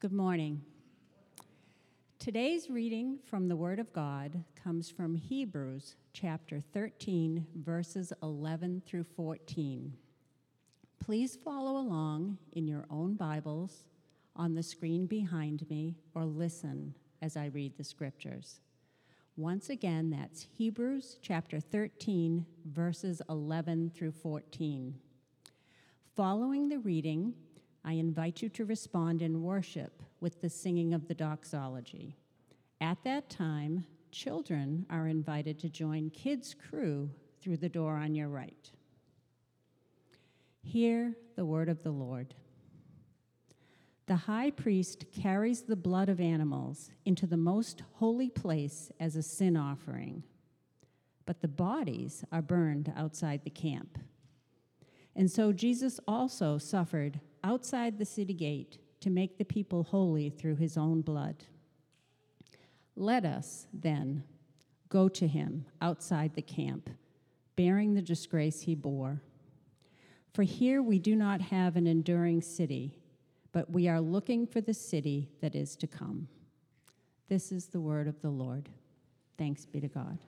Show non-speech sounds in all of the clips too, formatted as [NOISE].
Good morning. Today's reading from the Word of God comes from Hebrews chapter 13, verses 11 through 14. Please follow along in your own Bibles on the screen behind me or listen as I read the scriptures. Once again, that's Hebrews chapter 13, verses 11 through 14. Following the reading, I invite you to respond in worship with the singing of the doxology. At that time, children are invited to join Kids Crew through the door on your right. Hear the word of the Lord. The high priest carries the blood of animals into the most holy place as a sin offering, but the bodies are burned outside the camp. And so Jesus also suffered outside the city gate to make the people holy through his own blood. Let us, then, go to him outside the camp, bearing the disgrace he bore. For here we do not have an enduring city but we are looking for the city that is to come. This is the word of the Lord. Thanks be to God.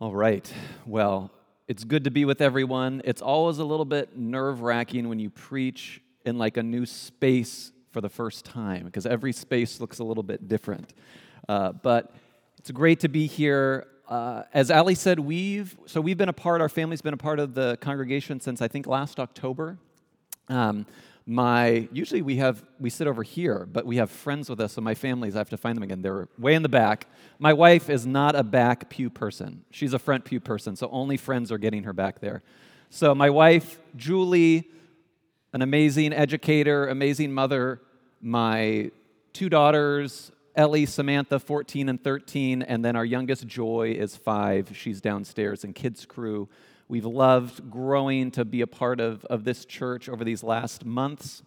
All right. Well, it's good to be with everyone. It's always a little bit nerve wracking when you preach in like a new space for the first time because every space looks a little bit different. Uh, but it's great to be here. Uh, as Ali said, we've so we've been a part. Our family's been a part of the congregation since I think last October. Um, my usually we have we sit over here but we have friends with us so my families i have to find them again. They're way in the back. My wife is not a back pew person. She's a front pew person so only friends are getting her back there. So my wife julie an amazing educator amazing mother. My two daughters ellie samantha 14 and 13 and then our youngest joy is five. She's downstairs in kids crew We've loved growing to be a part of, of this church over these last months.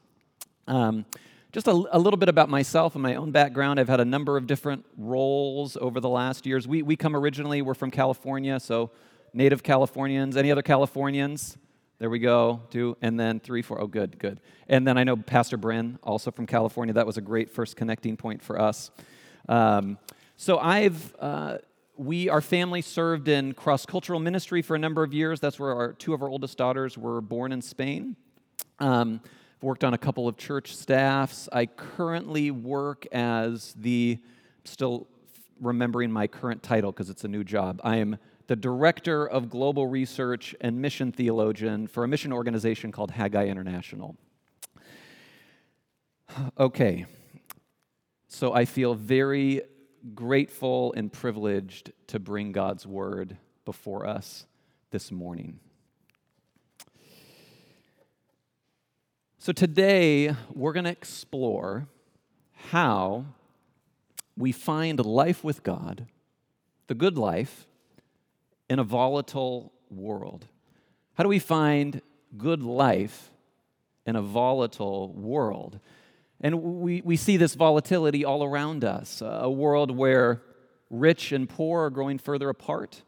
Um, just a, a, little bit about myself and my own background. I've had a number of different roles over the last years. We, we come originally, we're from California, so native Californians. Any other Californians? There we go, two, and then three, four. Oh, good, good. And then I know Pastor Bryn, also from California. That was a great first connecting point for us. Um, so I've uh, we, our family, served in cross cultural ministry for a number of years. That's where our two of our oldest daughters were born in Spain. Um, I've worked on a couple of church staffs. I currently work as the, still remembering my current title because it's a new job. I am the director of global research and mission theologian for a mission organization called Haggai International. [SIGHS] Okay, so I feel very grateful and privileged to bring God's word before us this morning. So, today we're going to explore how we find life with God, the good life, in a volatile world. How do we find good life in a volatile world? And we, we see this volatility all around us a world where rich and poor are growing further apart,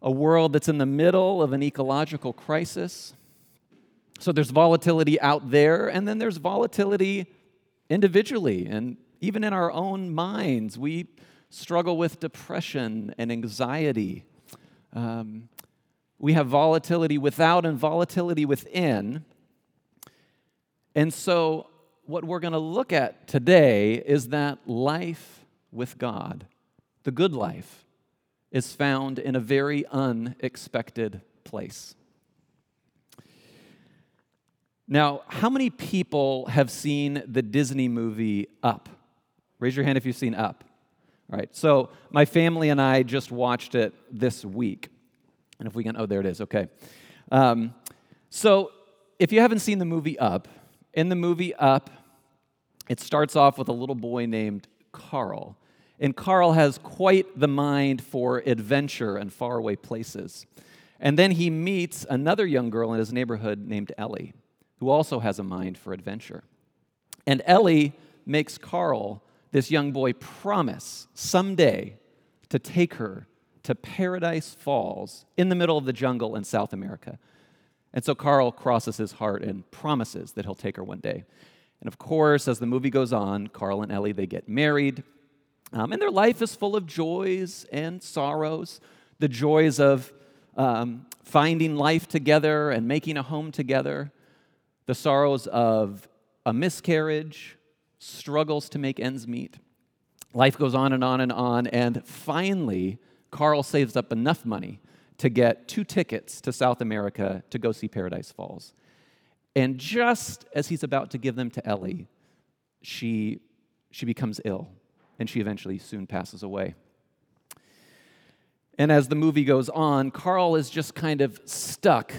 a world that's in the middle of an ecological crisis. So there's volatility out there, and then there's volatility individually and even in our own minds. We struggle with depression and anxiety. Um, we have volatility without and volatility within. And so what we're going to look at today is that life with God, the good life, is found in a very unexpected place. Now, how many people have seen the Disney movie Up? Raise your hand if you've seen Up. All right, so my family and I just watched it this week. And if we can, oh, there it is, okay. Um, so if you haven't seen the movie Up, in the movie Up, it starts off with a little boy named Carl. And Carl has quite the mind for adventure and faraway places. And then he meets another young girl in his neighborhood named Ellie, who also has a mind for adventure. And Ellie makes Carl, this young boy, promise someday to take her to Paradise Falls in the middle of the jungle in South America. And so Carl crosses his heart and promises that he'll take her one day. And of course, as the movie goes on, Carl and Ellie, they get married. Um, and their life is full of joys and sorrows. The joys of um, finding life together and making a home together. The sorrows of a miscarriage, struggles to make ends meet. Life goes on and on and on. And finally, Carl saves up enough money to get two tickets to South America to go see Paradise Falls. And just as he's about to give them to Ellie, she, she becomes ill and she eventually soon passes away. And as the movie goes on, Carl is just kind of stuck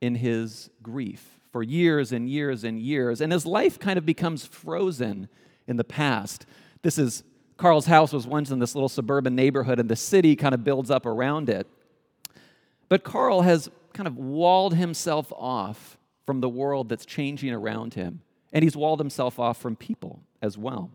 in his grief for years and years and years. And his life kind of becomes frozen in the past. This is Carl's house was once in this little suburban neighborhood, and the city kind of builds up around it. But Carl has kind of walled himself off from the world that's changing around him, and he's walled himself off from people as well.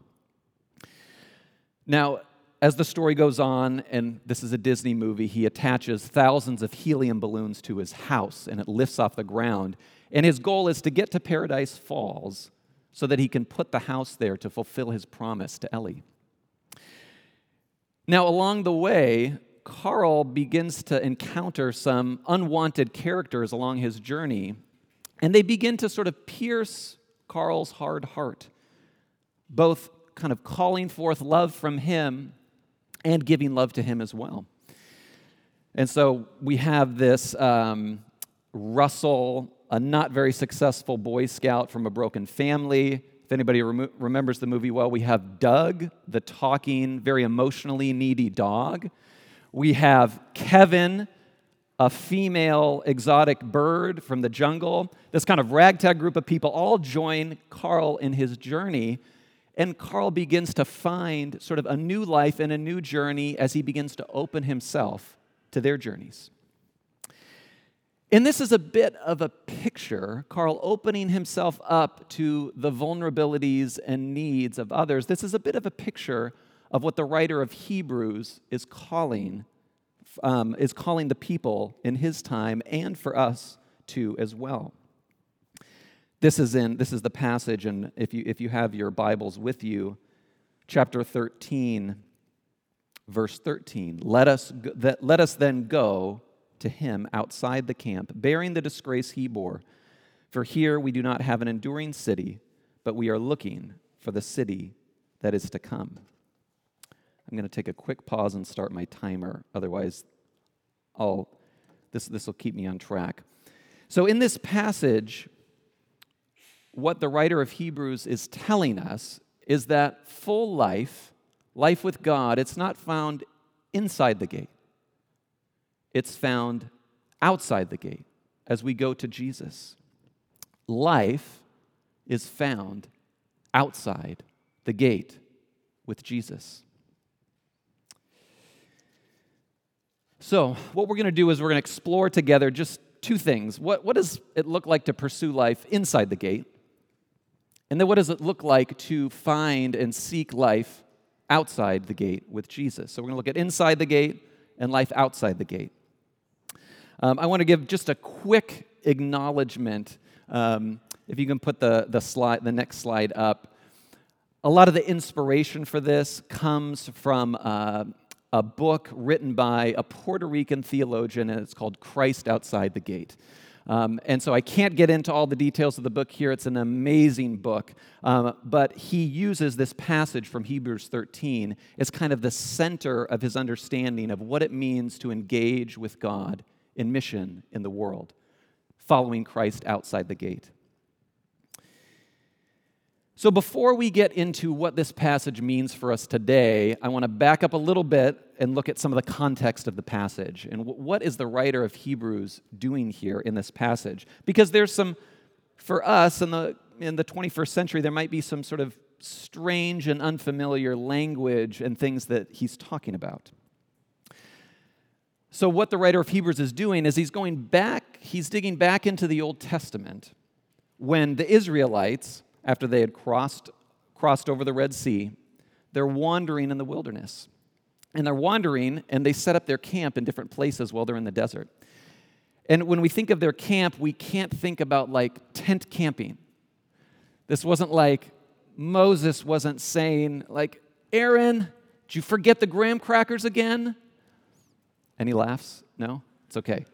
Now, as the story goes on, and this is a Disney movie, he attaches thousands of helium balloons to his house and it lifts off the ground. And his goal is to get to Paradise Falls so that he can put the house there to fulfill his promise to Ellie. Now, along the way, Carl begins to encounter some unwanted characters along his journey, and they begin to sort of pierce Carl's hard heart, both kind of calling forth love from him and giving love to him as well. And so we have this um, Russell a not very successful Boy Scout from a broken family. If anybody rem- remembers the movie well, we have Doug, the talking, very emotionally needy dog. We have Kevin, a female exotic bird from the jungle. This kind of ragtag group of people all join Carl in his journey. And Carl begins to find sort of a new life and a new journey as he begins to open himself to their journeys. And this is a bit of a picture, Carl opening himself up to the vulnerabilities and needs of others. This is a bit of a picture of what the writer of Hebrews is calling, um, is calling the people in his time and for us too as well. This is in this is the passage, and if you if you have your Bibles with you, chapter 13, verse 13. Let us that let us then go to him outside the camp, bearing the disgrace he bore. For here we do not have an enduring city, but we are looking for the city that is to come. I'm going to take a quick pause and start my timer. Otherwise, I'll, this, this will keep me on track. So, in this passage, what the writer of Hebrews is telling us is that full life, life with God, it's not found inside the gate it's found outside the gate as we go to Jesus. Life is found outside the gate with Jesus. So, what we're going to do is we're going to explore together just two things. What, what does it look like to pursue life inside the gate? And then, what does it look like to find and seek life outside the gate with Jesus? So, we're going to look at inside the gate and life outside the gate. Um, I want to give just a quick acknowledgement. Um, if you can put the, the, slide, the next slide up. A lot of the inspiration for this comes from uh, a book written by a Puerto Rican theologian, and it's called Christ Outside the Gate. Um, and so I can't get into all the details of the book here. It's an amazing book. Um, but he uses this passage from Hebrews 13 as kind of the center of his understanding of what it means to engage with God in mission in the world, following Christ outside the gate. So, before we get into what this passage means for us today, I want to back up a little bit and look at some of the context of the passage. And what is the writer of Hebrews doing here in this passage? Because there's some, for us in the, in the 21st century, there might be some sort of strange and unfamiliar language and things that he's talking about. So, what the writer of Hebrews is doing is he's going back, he's digging back into the Old Testament when the Israelites, after they had crossed, crossed over the Red Sea, they're wandering in the wilderness. And they're wandering and they set up their camp in different places while they're in the desert. And when we think of their camp, we can't think about like tent camping. This wasn't like Moses wasn't saying, like, Aaron, did you forget the graham crackers again? And he laughs. No? It's okay.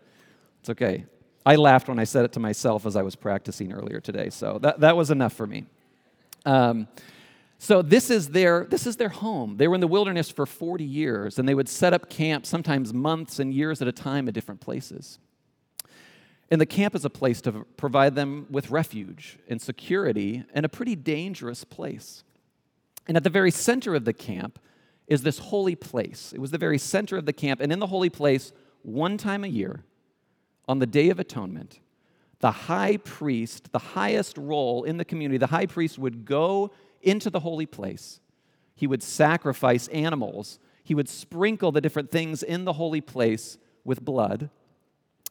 It's okay. I laughed when I said it to myself as I was practicing earlier today, so that, that was enough for me. Um, so this is their this is their home. They were in the wilderness for 40 years, and they would set up camp sometimes months and years at a time at different places. And the camp is a place to provide them with refuge and security and a pretty dangerous place. And at the very center of the camp is this holy place. It was the very center of the camp. And in the holy place, one time a year, on the Day of Atonement, the high priest, the highest role in the community, the high priest would go into the holy place. He would sacrifice animals. He would sprinkle the different things in the holy place with blood.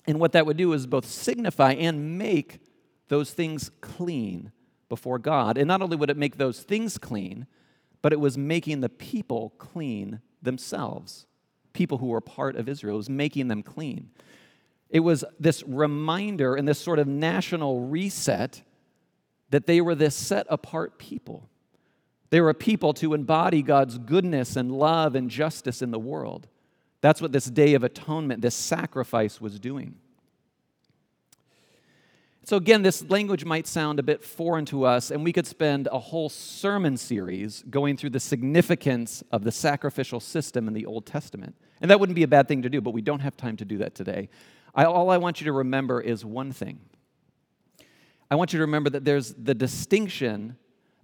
And what that would do is both signify and make those things clean before God. And not only would it make those things clean, but it was making the people clean themselves. People who were part of Israel, was making them clean. It was this reminder and this sort of national reset that they were this set apart people. They were a people to embody God's goodness and love and justice in the world. That's what this Day of Atonement, this sacrifice, was doing. So, again, this language might sound a bit foreign to us, and we could spend a whole sermon series going through the significance of the sacrificial system in the Old Testament. And that wouldn't be a bad thing to do, but we don't have time to do that today. I, all I want you to remember is one thing I want you to remember that there's the distinction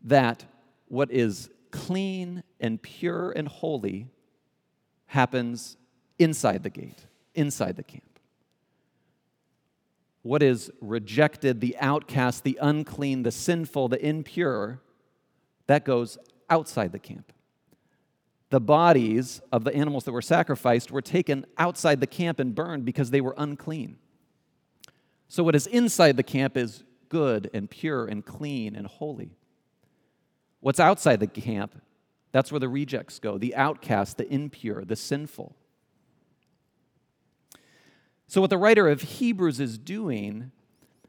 that what is clean and pure and holy happens inside the gate, inside the camp. What is rejected, the outcast, the unclean, the sinful, the impure, that goes outside the camp. The bodies of the animals that were sacrificed were taken outside the camp and burned because they were unclean. So, what is inside the camp is good and pure and clean and holy. What's outside the camp, that's where the rejects go the outcast, the impure, the sinful. So, what the writer of Hebrews is doing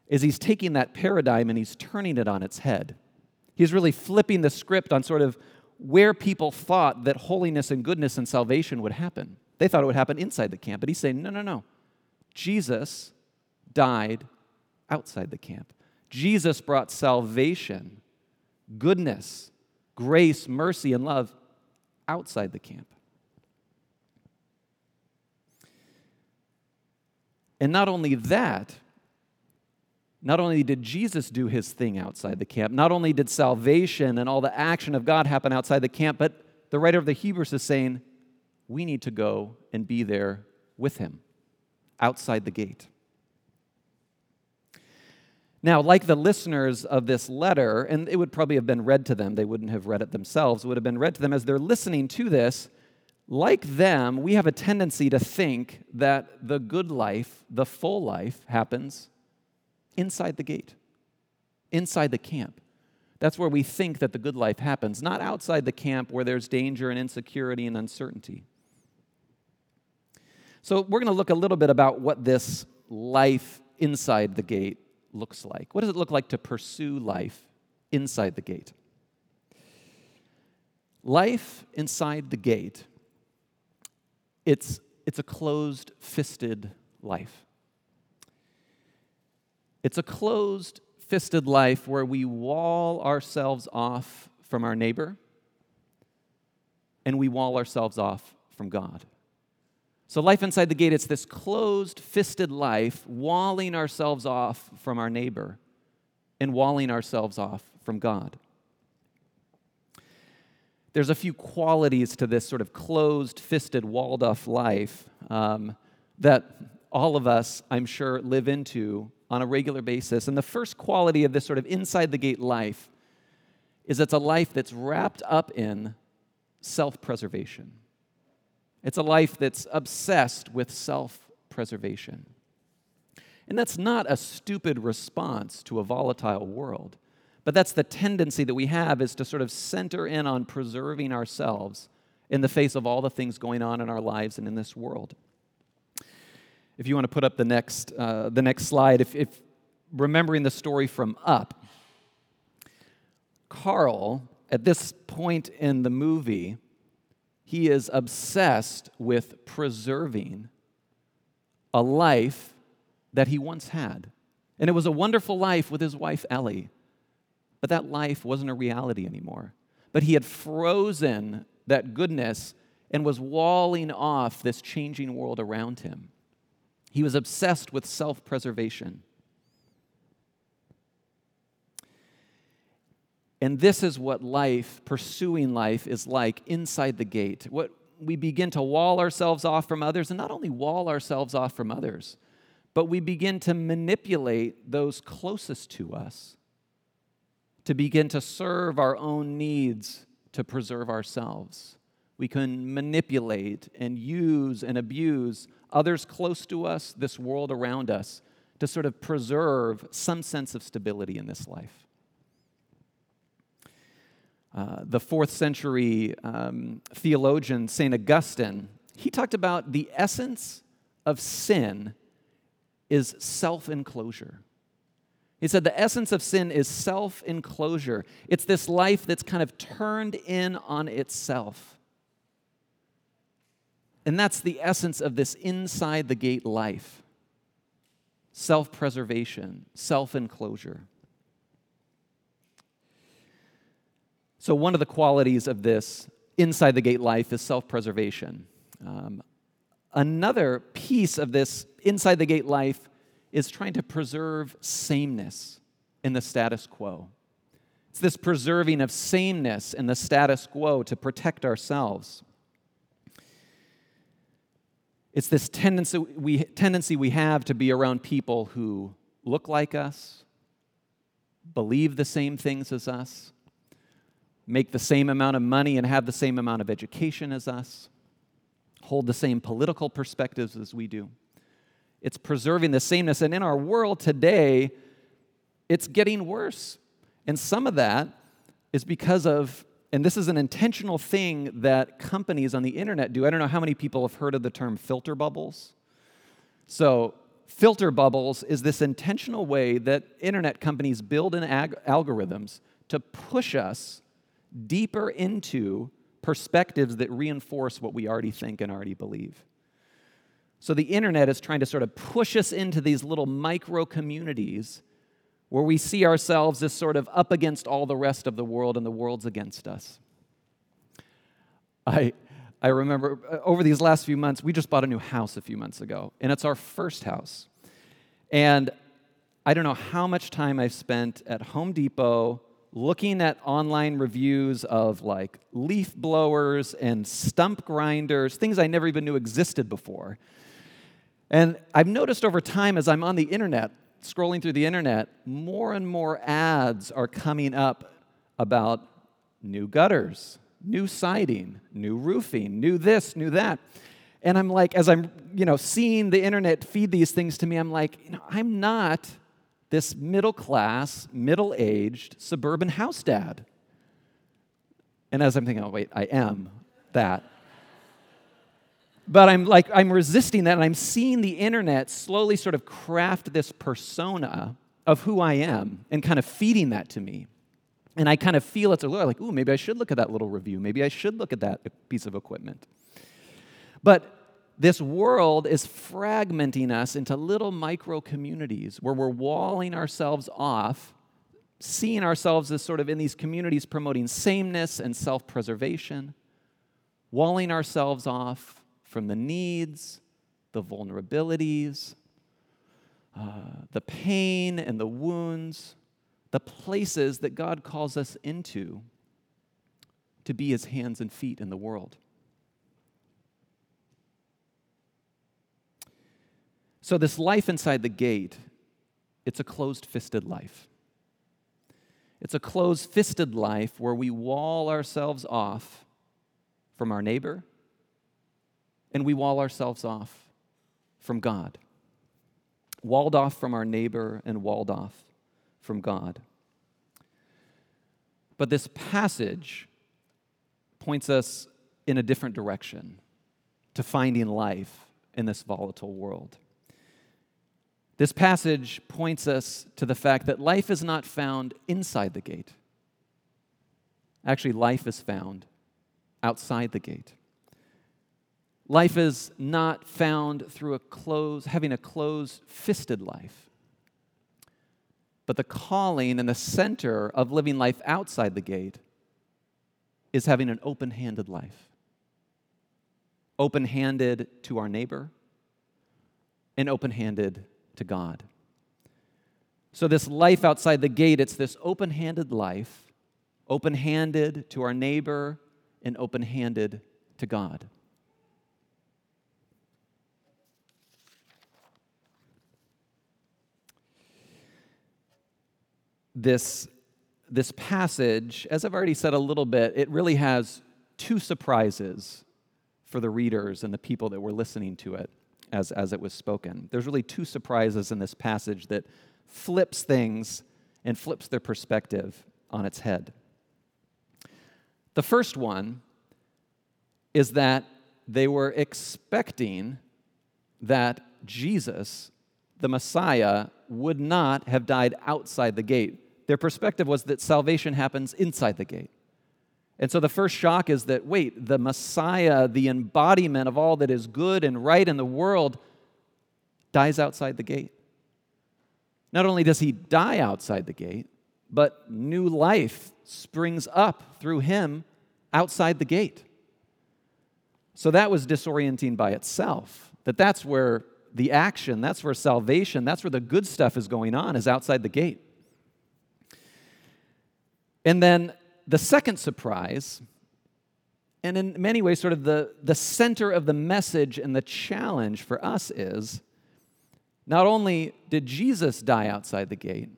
is he's taking that paradigm and he's turning it on its head. He's really flipping the script on sort of where people thought that holiness and goodness and salvation would happen. They thought it would happen inside the camp, but he's saying, no, no, no. Jesus died outside the camp. Jesus brought salvation, goodness, grace, mercy, and love outside the camp. And not only that, not only did Jesus do his thing outside the camp, not only did salvation and all the action of God happen outside the camp, but the writer of the Hebrews is saying, we need to go and be there with him outside the gate. Now, like the listeners of this letter, and it would probably have been read to them, they wouldn't have read it themselves, it would have been read to them as they're listening to this. Like them, we have a tendency to think that the good life, the full life, happens inside the gate, inside the camp. That's where we think that the good life happens, not outside the camp where there's danger and insecurity and uncertainty. So, we're going to look a little bit about what this life inside the gate looks like. What does it look like to pursue life inside the gate? Life inside the gate, it's, it's a closed fisted life. It's a closed fisted life where we wall ourselves off from our neighbor and we wall ourselves off from God. So, life inside the gate, it's this closed fisted life, walling ourselves off from our neighbor and walling ourselves off from God. There's a few qualities to this sort of closed fisted, walled off life um, that all of us, I'm sure, live into on a regular basis. And the first quality of this sort of inside the gate life is it's a life that's wrapped up in self preservation. It's a life that's obsessed with self preservation. And that's not a stupid response to a volatile world, but that's the tendency that we have is to sort of center in on preserving ourselves in the face of all the things going on in our lives and in this world. If you want to put up the next, uh, the next slide, if, if remembering the story from Up, Carl, at this point in the movie, he is obsessed with preserving a life that he once had. And it was a wonderful life with his wife, Ellie. But that life wasn't a reality anymore. But he had frozen that goodness and was walling off this changing world around him. He was obsessed with self preservation. And this is what life, pursuing life, is like inside the gate. What we begin to wall ourselves off from others, and not only wall ourselves off from others, but we begin to manipulate those closest to us to begin to serve our own needs to preserve ourselves. We can manipulate and use and abuse others close to us, this world around us, to sort of preserve some sense of stability in this life. Uh, the fourth century um, theologian, St. Augustine, he talked about the essence of sin is self enclosure. He said the essence of sin is self enclosure. It's this life that's kind of turned in on itself. And that's the essence of this inside the gate life self preservation, self enclosure. So, one of the qualities of this inside the gate life is self preservation. Um, another piece of this inside the gate life is trying to preserve sameness in the status quo. It's this preserving of sameness in the status quo to protect ourselves. It's this tendency we, tendency we have to be around people who look like us, believe the same things as us, make the same amount of money and have the same amount of education as us, hold the same political perspectives as we do. It's preserving the sameness. And in our world today, it's getting worse. And some of that is because of, and this is an intentional thing that companies on the internet do. I don't know how many people have heard of the term filter bubbles. So, filter bubbles is this intentional way that internet companies build in ag- algorithms to push us deeper into perspectives that reinforce what we already think and already believe. So the internet is trying to sort of push us into these little micro communities where we see ourselves as sort of up against all the rest of the world and the world's against us. I, I remember uh, over these last few months, we just bought a new house a few months ago, and it's our first house. And I don't know how much time I've spent at Home Depot looking at online reviews of like leaf blowers and stump grinders, things I never even knew existed before. And I've noticed over time as I'm on the internet, scrolling through the internet, more and more ads are coming up about new gutters, new siding, new roofing, new this, new that. And I'm like, as I'm, you know, seeing the internet feed these things to me, I'm like, you know, I'm not this middle class, middle aged suburban house dad. And as I'm thinking, oh, wait, I am that. But I'm like, I'm resisting that, and I'm seeing the internet slowly sort of craft this persona of who I am and kind of feeding that to me. And I kind of feel it's a little like, ooh, maybe I should look at that little review. Maybe I should look at that piece of equipment. But this world is fragmenting us into little micro communities where we're walling ourselves off, seeing ourselves as sort of in these communities promoting sameness and self preservation, walling ourselves off from the needs, the vulnerabilities, uh, the pain and the wounds, the places that God calls us into to be his hands and feet in the world. So, this life inside the gate, it's a closed fisted life. It's a closed fisted life where we wall ourselves off from our neighbor and we wall ourselves off from God. Walled off from our neighbor and walled off from God. But this passage points us in a different direction to finding life in this volatile world. This passage points us to the fact that life is not found inside the gate. Actually, life is found outside the gate. Life is not found through a close, having a closed fisted life. But the calling and the center of living life outside the gate is having an open handed life. Open handed to our neighbor and open handed to God. So, this life outside the gate, it's this open handed life, open handed to our neighbor and open handed to God. This, this passage, as I've already said a little bit, it really has two surprises for the readers and the people that were listening to it as, as it was spoken. There's really two surprises in this passage that flips things and flips their perspective on its head. The first one is that they were expecting that Jesus, the Messiah, would not have died outside the gate. Their perspective was that salvation happens inside the gate. And so the first shock is that, wait, the Messiah, the embodiment of all that is good and right in the world, dies outside the gate. Not only does he die outside the gate, but new life springs up through him outside the gate. So that was disorienting by itself. That that's where the action, that's where salvation, that's where the good stuff is going on, is outside the gate. And then the second surprise, and in many ways, sort of the, the center of the message and the challenge for us is not only did Jesus die outside the gate,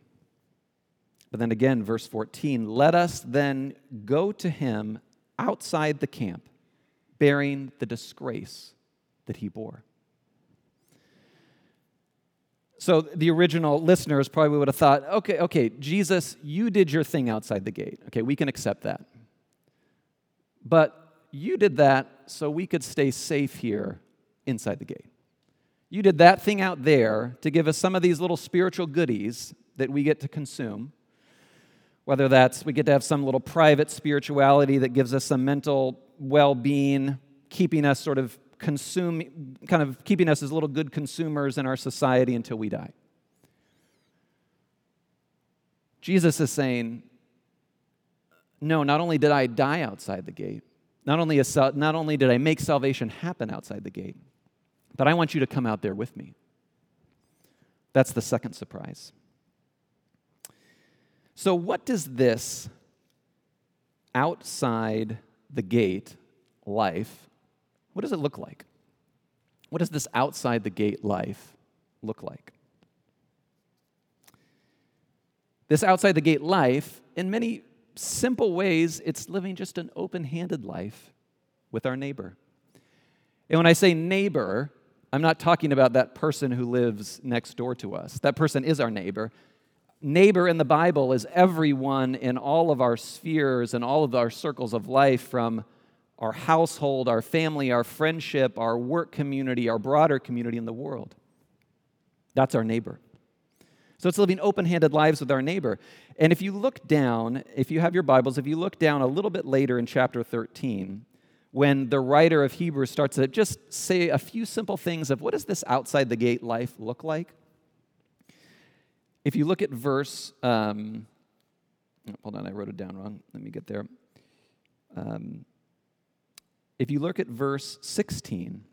but then again, verse 14, let us then go to him outside the camp, bearing the disgrace that he bore. So the original listeners probably would have thought, okay, okay, Jesus, you did your thing outside the gate. Okay, we can accept that. But you did that so we could stay safe here inside the gate. You did that thing out there to give us some of these little spiritual goodies that we get to consume. Whether that's we get to have some little private spirituality that gives us some mental well being, keeping us sort of consume, kind of keeping us as little good consumers in our society until we die. Jesus is saying, No, not only did I die outside the gate, not only, not only did I make salvation happen outside the gate, but I want you to come out there with me. That's the second surprise. So, what does this outside the gate life what does it look like? What does this outside the gate life look like? This outside the gate life, in many simple ways, it's living just an open handed life with our neighbor. And when I say neighbor, I'm not talking about that person who lives next door to us. That person is our neighbor. Neighbor in the Bible is everyone in all of our spheres and all of our circles of life, from our household, our family, our friendship, our work community, our broader community in the world. That's our neighbor. So it's living open handed lives with our neighbor. And if you look down, if you have your Bibles, if you look down a little bit later in chapter 13, when the writer of Hebrews starts to just say a few simple things of what does this outside the gate life look like? If you look at verse, um, hold on, I wrote it down wrong. Let me get there. Um, if you look at verse 16,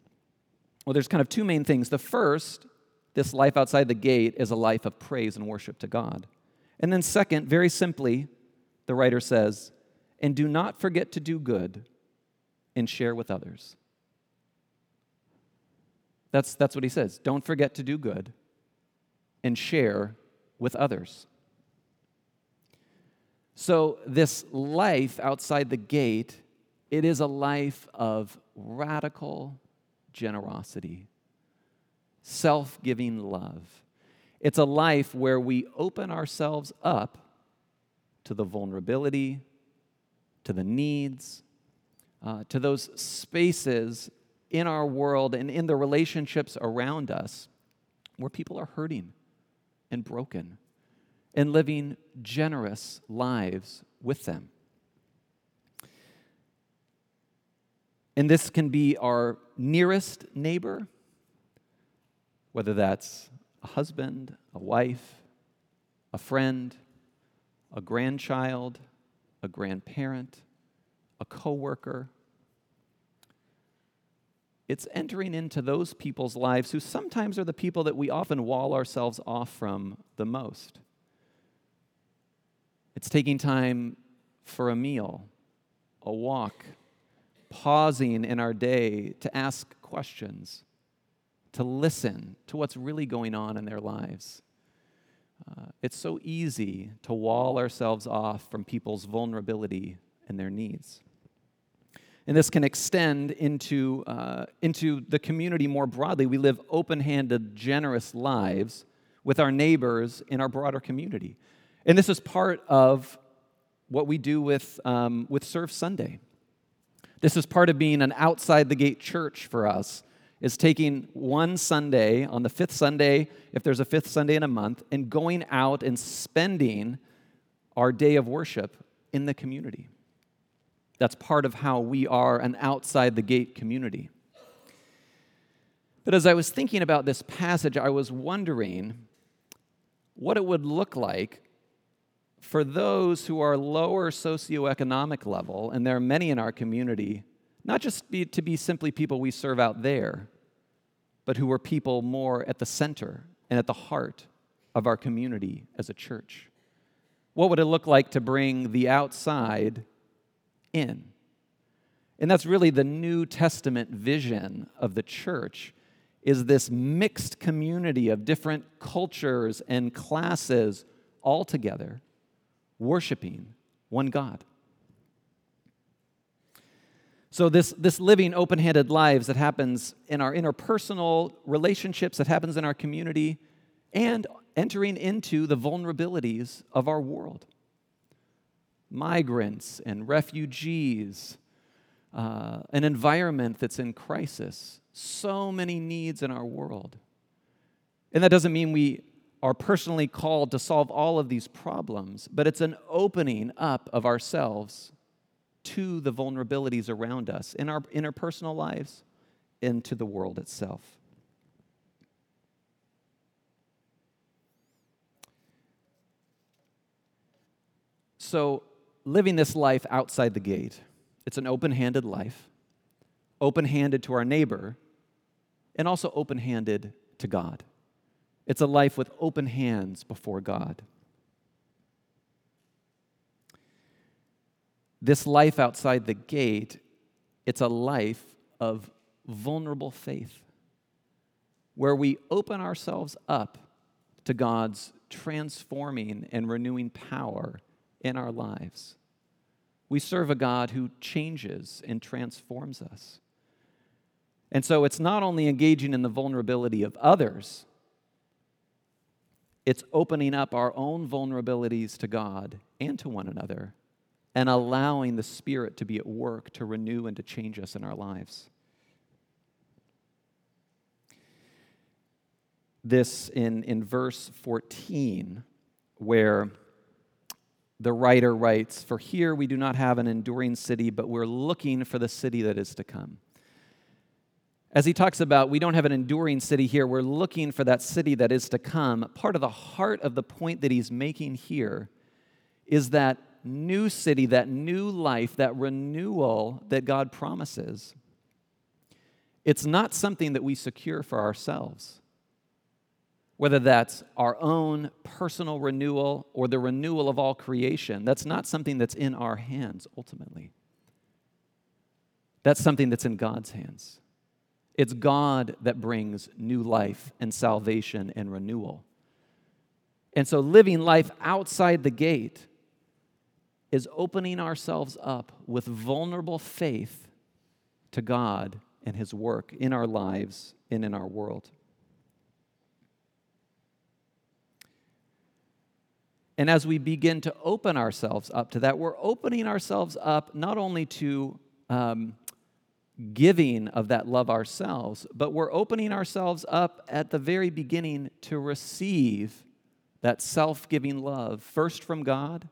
well, there's kind of two main things. The first, this life outside the gate, is a life of praise and worship to God. And then, second, very simply, the writer says, and do not forget to do good and share with others. That's, that's what he says. Don't forget to do good and share with others. So, this life outside the gate it is a life of radical generosity, self giving love. It's a life where we open ourselves up to the vulnerability, to the needs, uh, to those spaces in our world and in the relationships around us where people are hurting and broken and living generous lives with them. And this can be our nearest neighbor, whether that's a husband, a wife, a friend, a grandchild, a grandparent, a coworker. It's entering into those people's lives who sometimes are the people that we often wall ourselves off from the most. It's taking time for a meal, a walk, pausing in our day to ask questions, to listen to what's really going on in their lives. Uh, it's so easy to wall ourselves off from people's vulnerability and their needs. And this can extend into, uh, into the community more broadly. We live open handed, generous lives with our neighbors in our broader community. And this is part of what we do with, um, with Serve Sunday. This is part of being an outside the gate church for us, is taking one Sunday, on the fifth Sunday, if there's a fifth Sunday in a month, and going out and spending our day of worship in the community. That's part of how we are an outside the gate community. But as I was thinking about this passage, I was wondering what it would look like for those who are lower socioeconomic level, and there are many in our community, not just be, to be simply people we serve out there, but who are people more at the center and at the heart of our community as a church. What would it look like to bring the outside in? And that's really the New Testament vision of the church is this mixed community of different cultures and classes all together worshiping one God. So, this, this living open handed lives that happens in our interpersonal relationships, that happens in our community, and entering into the vulnerabilities of our world. Migrants and refugees, uh, an environment that's in crisis, so many needs in our world. And that doesn't mean we are personally called to solve all of these problems, but it's an opening up of ourselves to the vulnerabilities around us in our interpersonal lives, into the world itself. So, living this life outside the gate, it's an open handed life, open handed to our neighbor, and also open handed to God. It's a life with open hands before God. This life outside the gate, it's a life of vulnerable faith where we open ourselves up to God's transforming and renewing power in our lives. We serve a God who changes and transforms us. And so it's not only engaging in the vulnerability of others, it's opening up our own vulnerabilities to God and to one another and allowing the Spirit to be at work to renew and to change us in our lives. This in, in verse 14, where the writer writes, For here we do not have an enduring city, but we're looking for the city that is to come. As he talks about, we don't have an enduring city here, we're looking for that city that is to come. Part of the heart of the point that he's making here is that new city, that new life, that renewal that God promises. It's not something that we secure for ourselves. Whether that's our own personal renewal or the renewal of all creation, that's not something that's in our hands ultimately. That's something that's in God's hands. It's God that brings new life and salvation and renewal. And so, living life outside the gate is opening ourselves up with vulnerable faith to God and His work in our lives and in our world. And as we begin to open ourselves up to that, we're opening ourselves up not only to um, giving of that love ourselves, but we're opening ourselves up at the very beginning to receive that self giving love, first from God,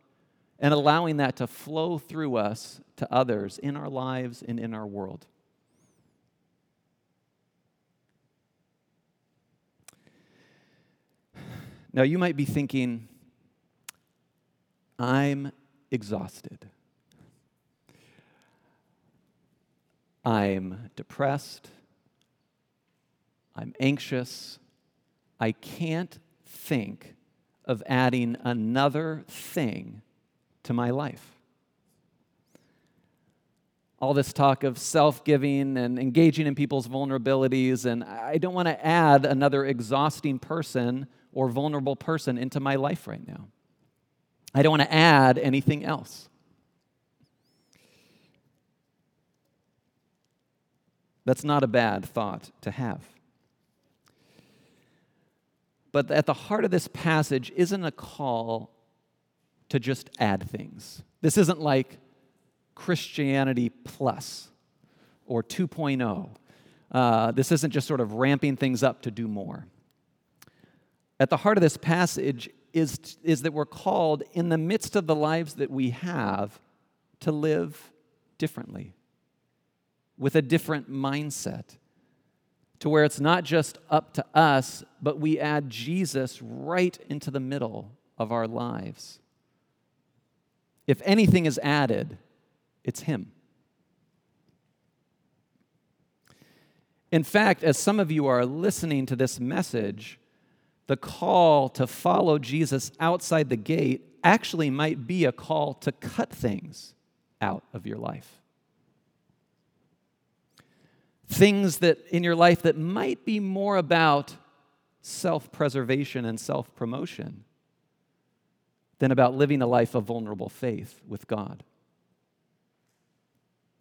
and allowing that to flow through us to others in our lives and in our world. Now, you might be thinking, I'm exhausted. I'm depressed. I'm anxious. I can't think of adding another thing to my life. All this talk of self giving and engaging in people's vulnerabilities, and I don't want to add another exhausting person or vulnerable person into my life right now. I don't want to add anything else. That's not a bad thought to have. But at the heart of this passage isn't a call to just add things. This isn't like Christianity plus or 2.0. Uh, this isn't just sort of ramping things up to do more. At the heart of this passage is, is that we're called, in the midst of the lives that we have, to live differently with a different mindset to where it's not just up to us, but we add Jesus right into the middle of our lives. If anything is added, it's Him. In fact, as some of you are listening to this message, the call to follow Jesus outside the gate actually might be a call to cut things out of your life things that in your life that might be more about self preservation and self promotion than about living a life of vulnerable faith with God.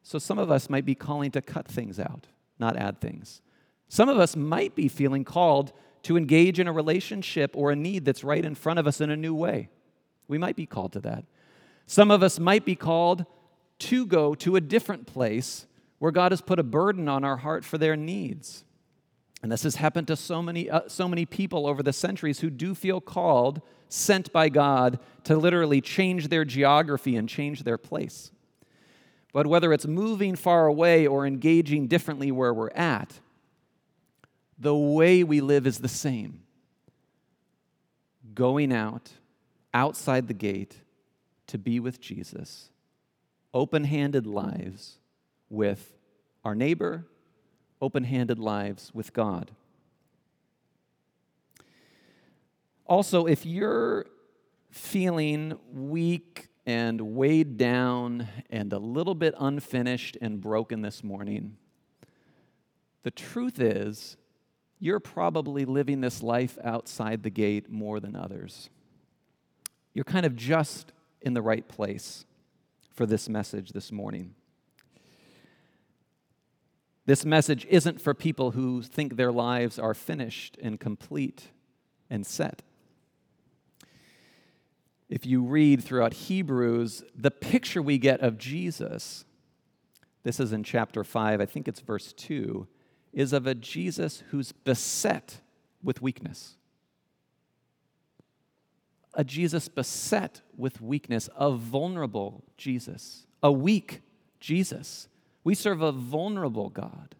So some of us might be calling to cut things out, not add things. Some of us might be feeling called to engage in a relationship or a need that's right in front of us in a new way. We might be called to that. Some of us might be called to go to a different place where God has put a burden on our heart for their needs. And this has happened to so many, uh, so many people over the centuries who do feel called, sent by God, to literally change their geography and change their place. But whether it's moving far away or engaging differently where we're at, the way we live is the same going out, outside the gate, to be with Jesus, open handed lives with our neighbor, open handed lives with God. Also, if you're feeling weak and weighed down and a little bit unfinished and broken this morning, the truth is, you're probably living this life outside the gate more than others. You're kind of just in the right place for this message this morning. This message isn't for people who think their lives are finished and complete and set. If you read throughout Hebrews, the picture we get of Jesus, this is in chapter 5, I think it's verse 2, is of a Jesus who's beset with weakness. A Jesus beset with weakness, a vulnerable Jesus, a weak Jesus we serve a vulnerable God.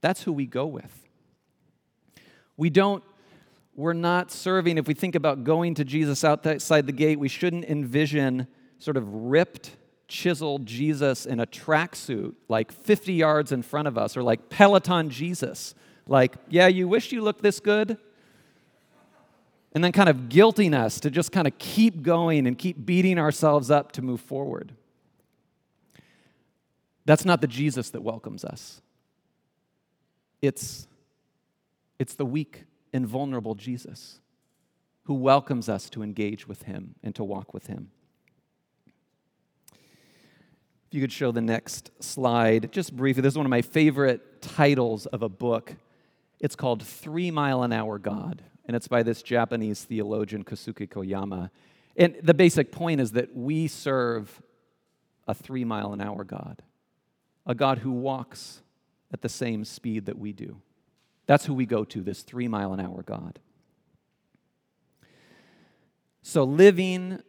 That's who we go with. We don't, we're not serving, if we think about going to Jesus outside the gate, we shouldn't envision sort of ripped, chiseled Jesus in a tracksuit, like 50 yards in front of us, or like Peloton Jesus. Like, yeah, you wish you looked this good? And then kind of guilting us to just kind of keep going and keep beating ourselves up to move forward. That's not the Jesus that welcomes us. It's, it's the weak and vulnerable Jesus who welcomes us to engage with him and to walk with him. If you could show the next slide, just briefly, this is one of my favorite titles of a book. It's called Three Mile an Hour God, and it's by this Japanese theologian, Kosuke Koyama. And the basic point is that we serve a three mile an hour God a God who walks at the same speed that we do. That's who we go to, this three mile an hour God. So, living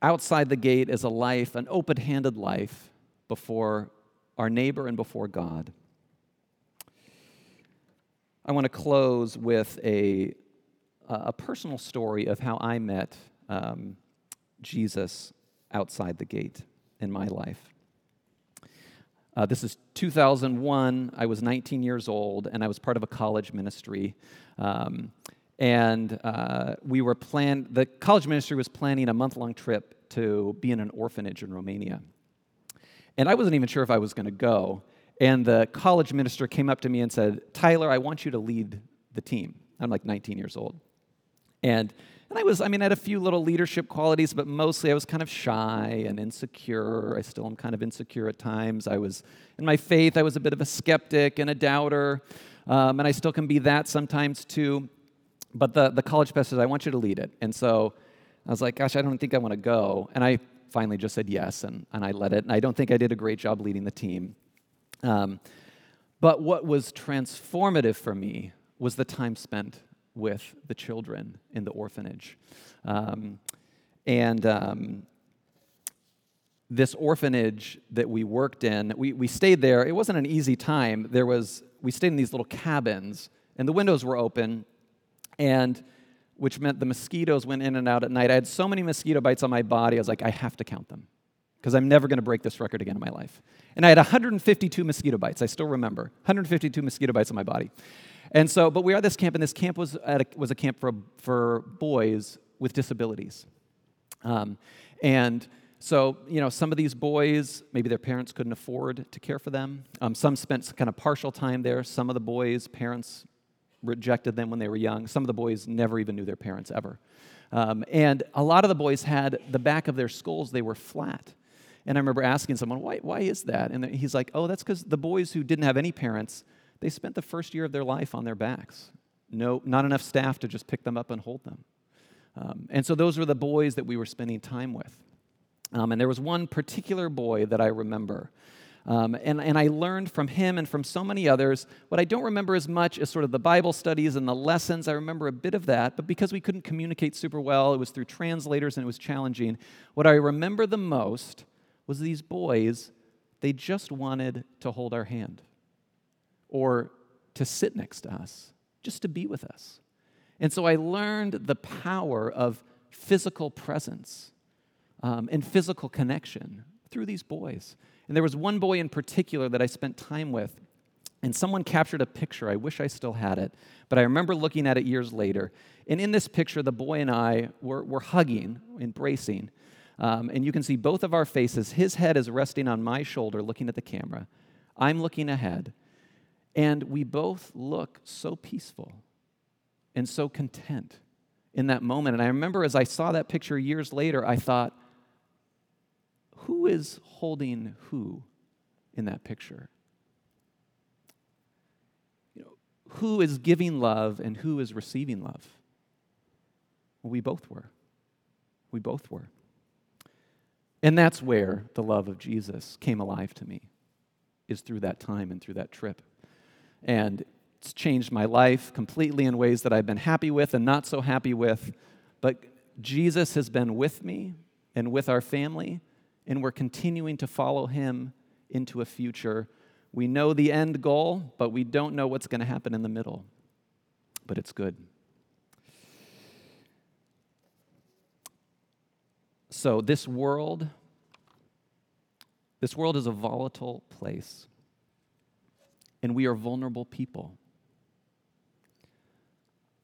outside the gate is a life, an open handed life before our neighbor and before God. I want to close with a, a personal story of how I met um, Jesus outside the gate in my life. Uh, this is 2001. I was 19 years old, and I was part of a college ministry. Um, and uh, we were plan. The college ministry was planning a month-long trip to be in an orphanage in Romania. And I wasn't even sure if I was going to go. And the college minister came up to me and said, "Tyler, I want you to lead the team." I'm like 19 years old, and and I was, I mean, I had a few little leadership qualities, but mostly I was kind of shy and insecure. I still am kind of insecure at times. I was, in my faith, I was a bit of a skeptic and a doubter, um, and I still can be that sometimes too. But the, the college pastor said, I want you to lead it. And so I was like, gosh, I don't think I want to go. And I finally just said yes, and, and I led it. And I don't think I did a great job leading the team. Um, but what was transformative for me was the time spent with the children in the orphanage. Um, and um, this orphanage that we worked in, we, we stayed there. It wasn't an easy time. There was, we stayed in these little cabins, and the windows were open, and which meant the mosquitoes went in and out at night. I had so many mosquito bites on my body, I was like, I have to count them because I'm never going to break this record again in my life. And I had 152 mosquito bites. I still remember 152 mosquito bites on my body. And so, but we are this camp, and this camp was, a, was a camp for, for boys with disabilities. Um, and so, you know, some of these boys, maybe their parents couldn't afford to care for them. Um, some spent kind of partial time there. Some of the boys' parents rejected them when they were young. Some of the boys never even knew their parents ever. Um, and a lot of the boys had the back of their skulls, they were flat. And I remember asking someone, why, why is that? And he's like, oh, that's because the boys who didn't have any parents they spent the first year of their life on their backs. No, not enough staff to just pick them up and hold them. Um, and so those were the boys that we were spending time with. Um, and there was one particular boy that I remember. Um, and, and I learned from him and from so many others. What I don't remember as much is sort of the Bible studies and the lessons. I remember a bit of that, but because we couldn't communicate super well, it was through translators and it was challenging. What I remember the most was these boys, they just wanted to hold our hand or to sit next to us, just to be with us. And so I learned the power of physical presence um, and physical connection through these boys. And there was one boy in particular that I spent time with, and someone captured a picture. I wish I still had it, but I remember looking at it years later. And in this picture, the boy and I were, were hugging, embracing. Um, and you can see both of our faces. His head is resting on my shoulder, looking at the camera. I'm looking ahead. And we both look so peaceful and so content in that moment. And I remember as I saw that picture years later, I thought, who is holding who in that picture? You know, who is giving love and who is receiving love? Well, we both were. We both were. And that's where the love of Jesus came alive to me, is through that time and through that trip. And it's changed my life completely in ways that I've been happy with and not so happy with. But Jesus has been with me and with our family, and we're continuing to follow him into a future. We know the end goal, but we don't know what's going to happen in the middle. But it's good. So, this world, this world is a volatile place and we are vulnerable people.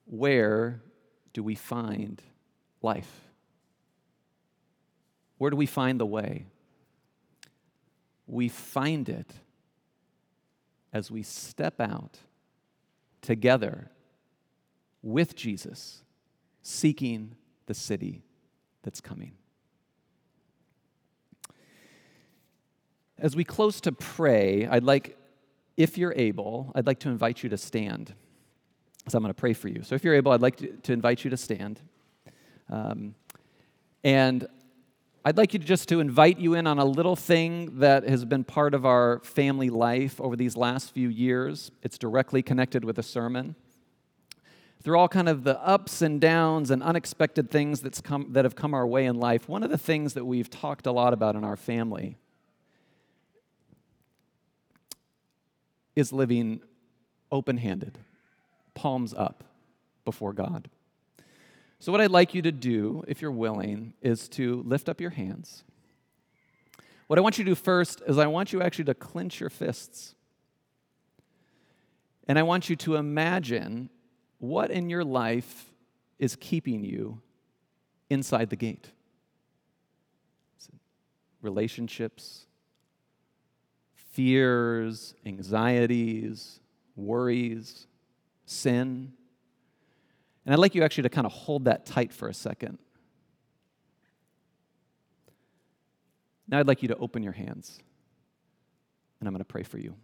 Where do we find life? Where do we find the way? We find it as we step out together with Jesus, seeking the city that's coming. As we close to pray, I'd like if you're able, I'd like to invite you to stand. So I'm going to pray for you. So if you're able, I'd like to, to invite you to stand. Um, and I'd like you to just to invite you in on a little thing that has been part of our family life over these last few years. It's directly connected with a sermon. Through all kind of the ups and downs and unexpected things that's come, that have come our way in life, one of the things that we've talked a lot about in our family is living open handed, palms up before God. So, what I'd like you to do, if you're willing, is to lift up your hands. What I want you to do first is I want you actually to clench your fists. And I want you to imagine what in your life is keeping you inside the gate relationships, fears, anxieties, worries, sin and I'd like you actually to kind of hold that tight for a second. Now I'd like you to open your hands, and I'm going to pray for you.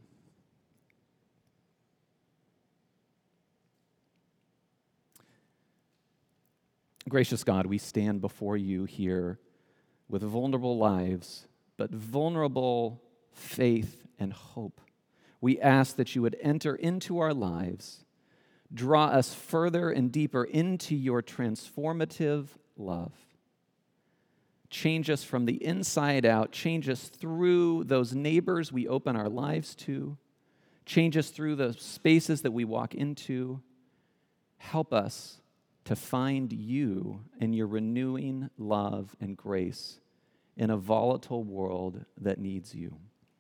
Gracious God, we stand before you here with vulnerable lives, but vulnerable faith and hope. We ask that you would enter into our lives draw us further and deeper into your transformative love. Change us from the inside out, change us through those neighbors we open our lives to, change us through the spaces that we walk into. Help us to find you and your renewing love and grace in a volatile world that needs you.